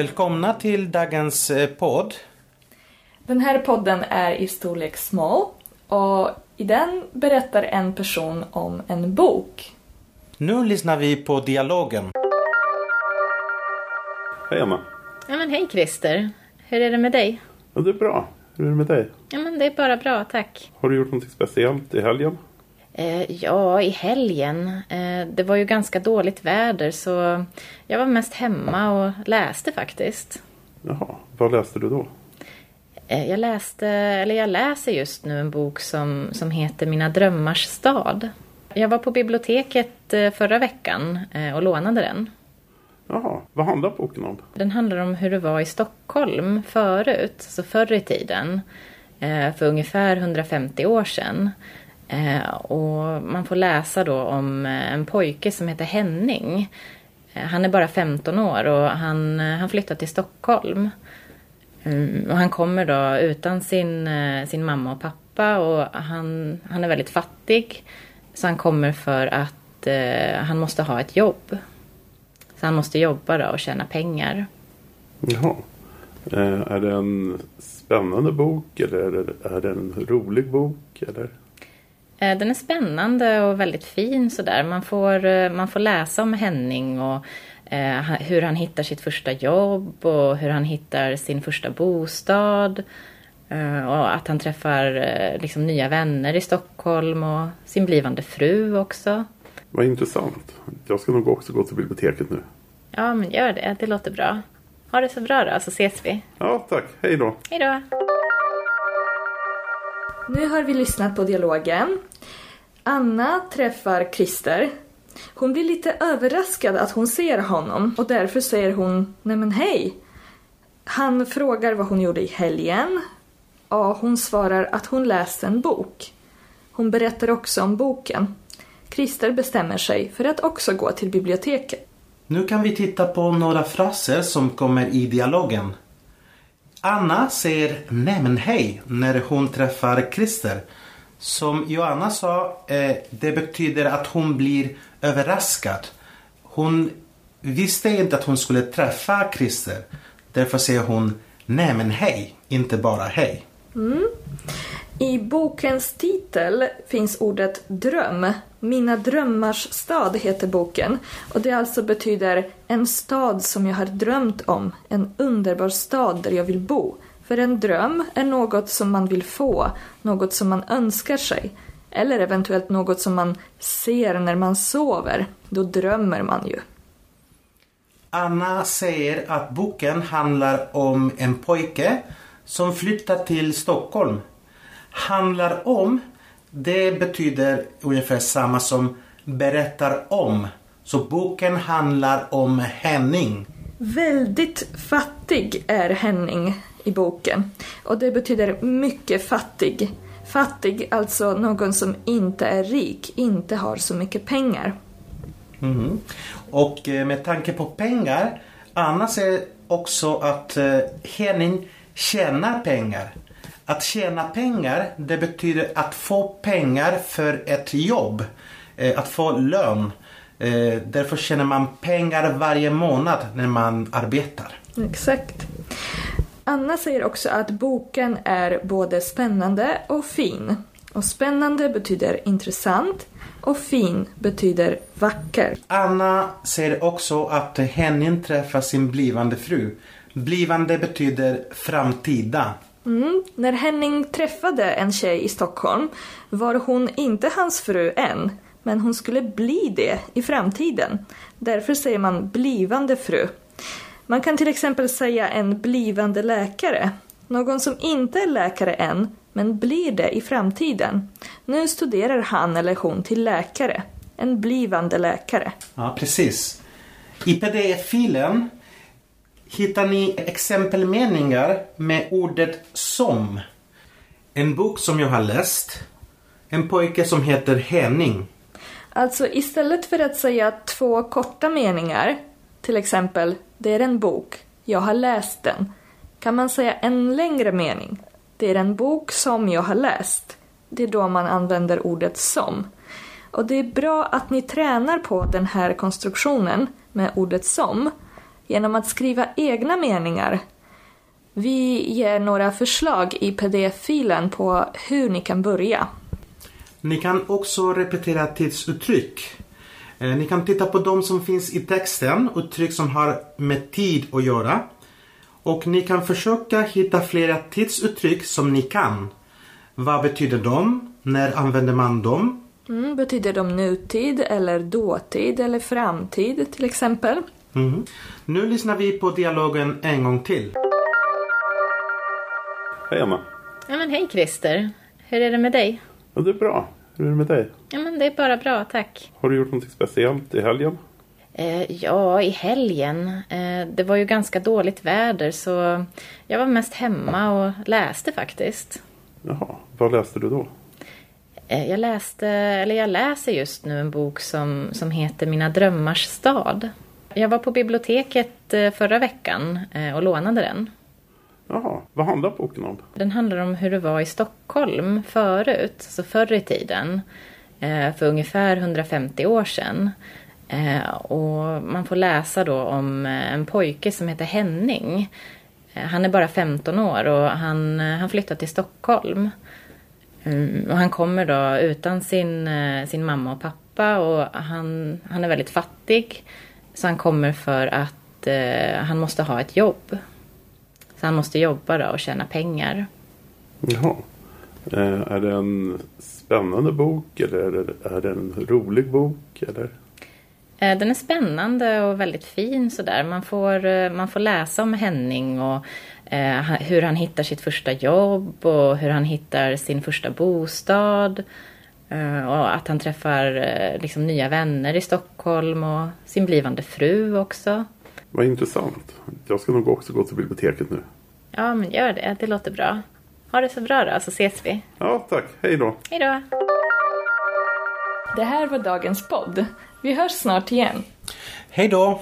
Välkomna till dagens eh, podd. Den här podden är i storlek small och i den berättar en person om en bok. Nu lyssnar vi på dialogen. Hej Emma. Ja men hej Christer. Hur är det med dig? Ja, det är bra. Hur är det med dig? Ja men det är bara bra, tack. Har du gjort något speciellt i helgen? Eh, ja, i helgen. Eh, det var ju ganska dåligt väder så jag var mest hemma och läste faktiskt. Jaha, vad läste du då? Eh, jag läste, eller jag läser just nu en bok som, som heter Mina drömmars stad. Jag var på biblioteket förra veckan och lånade den. Jaha, vad handlar boken om? Den handlar om hur det var i Stockholm förut, alltså förr i tiden. För ungefär 150 år sedan. Eh, Och man får läsa då om eh, en pojke som heter Henning. Eh, Han är bara 15 år och han, eh, han flyttar till Stockholm. Mm, Och han kommer då utan sin, eh, sin mamma och pappa och han, han är väldigt fattig. Så han kommer för att eh, han måste ha ett jobb. Så han måste jobba då och tjäna pengar. Jaha. Eh, är det en spännande bok eller är det, är det en rolig bok? Eller? Eh, Den är spännande och väldigt fin sådär. Man får, eh, man får läsa om Henning och eh, hur han hittar sitt första jobb och hur han hittar sin första bostad. Eh, och att han träffar eh, liksom, nya vänner i Stockholm och sin blivande fru också. Vad intressant. Jag ska nog också gå till biblioteket nu. Ja, men gör det. Det låter bra. Ha det så bra då, så ses vi. Ja, tack. Hej då. Hej då! Nu har vi lyssnat på dialogen. Anna träffar Christer. Hon blir lite överraskad att hon ser honom och därför säger hon Nej men hej. Han frågar vad hon gjorde i helgen och hon svarar att hon läste en bok. Hon berättar också om boken. Christer bestämmer sig för att också gå till biblioteket. Nu kan vi titta på några fraser som kommer i dialogen. Anna säger nej men hej när hon träffar Christer. Som Joanna sa, eh, det betyder att hon blir överraskad. Hon visste inte att hon skulle träffa Christer. Därför säger hon nej men hej, inte bara hej. Mm. I bokens titel finns ordet dröm. Mina drömmars stad heter boken. Och det alltså betyder en stad som jag har drömt om. En underbar stad där jag vill bo. För en dröm är något som man vill få, något som man önskar sig. Eller eventuellt något som man ser när man sover. Då drömmer man ju. Anna säger att boken handlar om en pojke som flyttar till Stockholm. Handlar om, det betyder ungefär samma som berättar om. Så boken handlar om Henning. Väldigt fattig är Henning i boken. Och det betyder mycket fattig. Fattig, alltså någon som inte är rik, inte har så mycket pengar. Mhm. Och eh, med tanke på pengar, Anna säger också att eh, Henning tjänar pengar. Att tjäna pengar, det betyder att få pengar för ett jobb. Eh, Att få lön. Eh, Därför tjänar man pengar varje månad när man arbetar. Exakt. Anna säger också att boken är både spännande och fin. Och spännande betyder intressant och fin betyder vacker. Anna säger också att Henning träffar sin blivande fru. Blivande betyder framtida. Mm. När Henning träffade en tjej i Stockholm var hon inte hans fru än, men hon skulle bli det i framtiden. Därför säger man blivande fru. Man kan till exempel säga en blivande läkare. Någon som inte är läkare än, men blir det i framtiden. Nu studerar han eller hon till läkare. En blivande läkare. Ja, precis. I pdf-filen hittar ni exempelmeningar med ordet som. En bok som jag har läst. En pojke som heter Henning. Alltså istället för att säga två korta meningar, till exempel det är en bok, jag har läst den, kan man säga en längre mening. Det är en bok som jag har läst. Det är då man använder ordet som. Och det är bra att ni tränar på den här konstruktionen med ordet som. Genom att skriva egna meningar. Vi ger några förslag i pdf-filen på hur ni kan börja. Ni kan också repetera tidsuttryck. Eh, Ni kan titta på de som finns i texten, uttryck som har med tid att göra. Och ni kan försöka hitta flera tidsuttryck som ni kan. Vad betyder de? När använder man dem? Mm, betyder de nutid eller dåtid eller framtid till exempel? Mhm. Nu lyssnar vi på dialogen en gång till. Hej Anna. Ja men hej Christer. Hur är det med dig? Ja, det är bra. Hur är det med dig? Ja men det är bara bra, tack. Har du gjort något speciellt i helgen? Eh, ja, i helgen. Eh, det var ju ganska dåligt väder så jag var mest hemma och läste faktiskt. Jaha, vad läste du då? Eh, jag läste, eller jag läser just nu en bok som, som heter Mina drömmars stad. Jag var på biblioteket eh, förra veckan eh, och lånade den. Jaha, vad handlar boken om? Den handlar om hur det var i Stockholm förut, alltså förr i tiden. eh, För ungefär 150 år sedan. Och man får läsa då om en pojke som heter Henning. Han är bara 15 år och han, han flyttar till Stockholm. Mm, Och han kommer då utan sin, sin mamma och pappa och han, han är väldigt fattig. Så han kommer för att eh, han måste ha ett jobb. Så han måste jobba då och tjäna pengar. Jaha. Eh, är det en spännande bok eller är det, är det en rolig bok? Eller? Eh, Den är spännande och väldigt fin sådär. Man får, eh, man får läsa om Henning och eh, hur han hittar sitt första jobb och hur han hittar sin första bostad. Eh, och att han träffar eh, liksom, nya vänner i Stockholm och sin blivande fru också. Vad intressant. Jag ska nog också gå till biblioteket nu. Ja, men gör det. Det låter bra. Ha det så bra då, så ses vi. Ja, tack. Hej då. Hej då! Det här var dagens podd. Vi hörs snart igen. Hej då!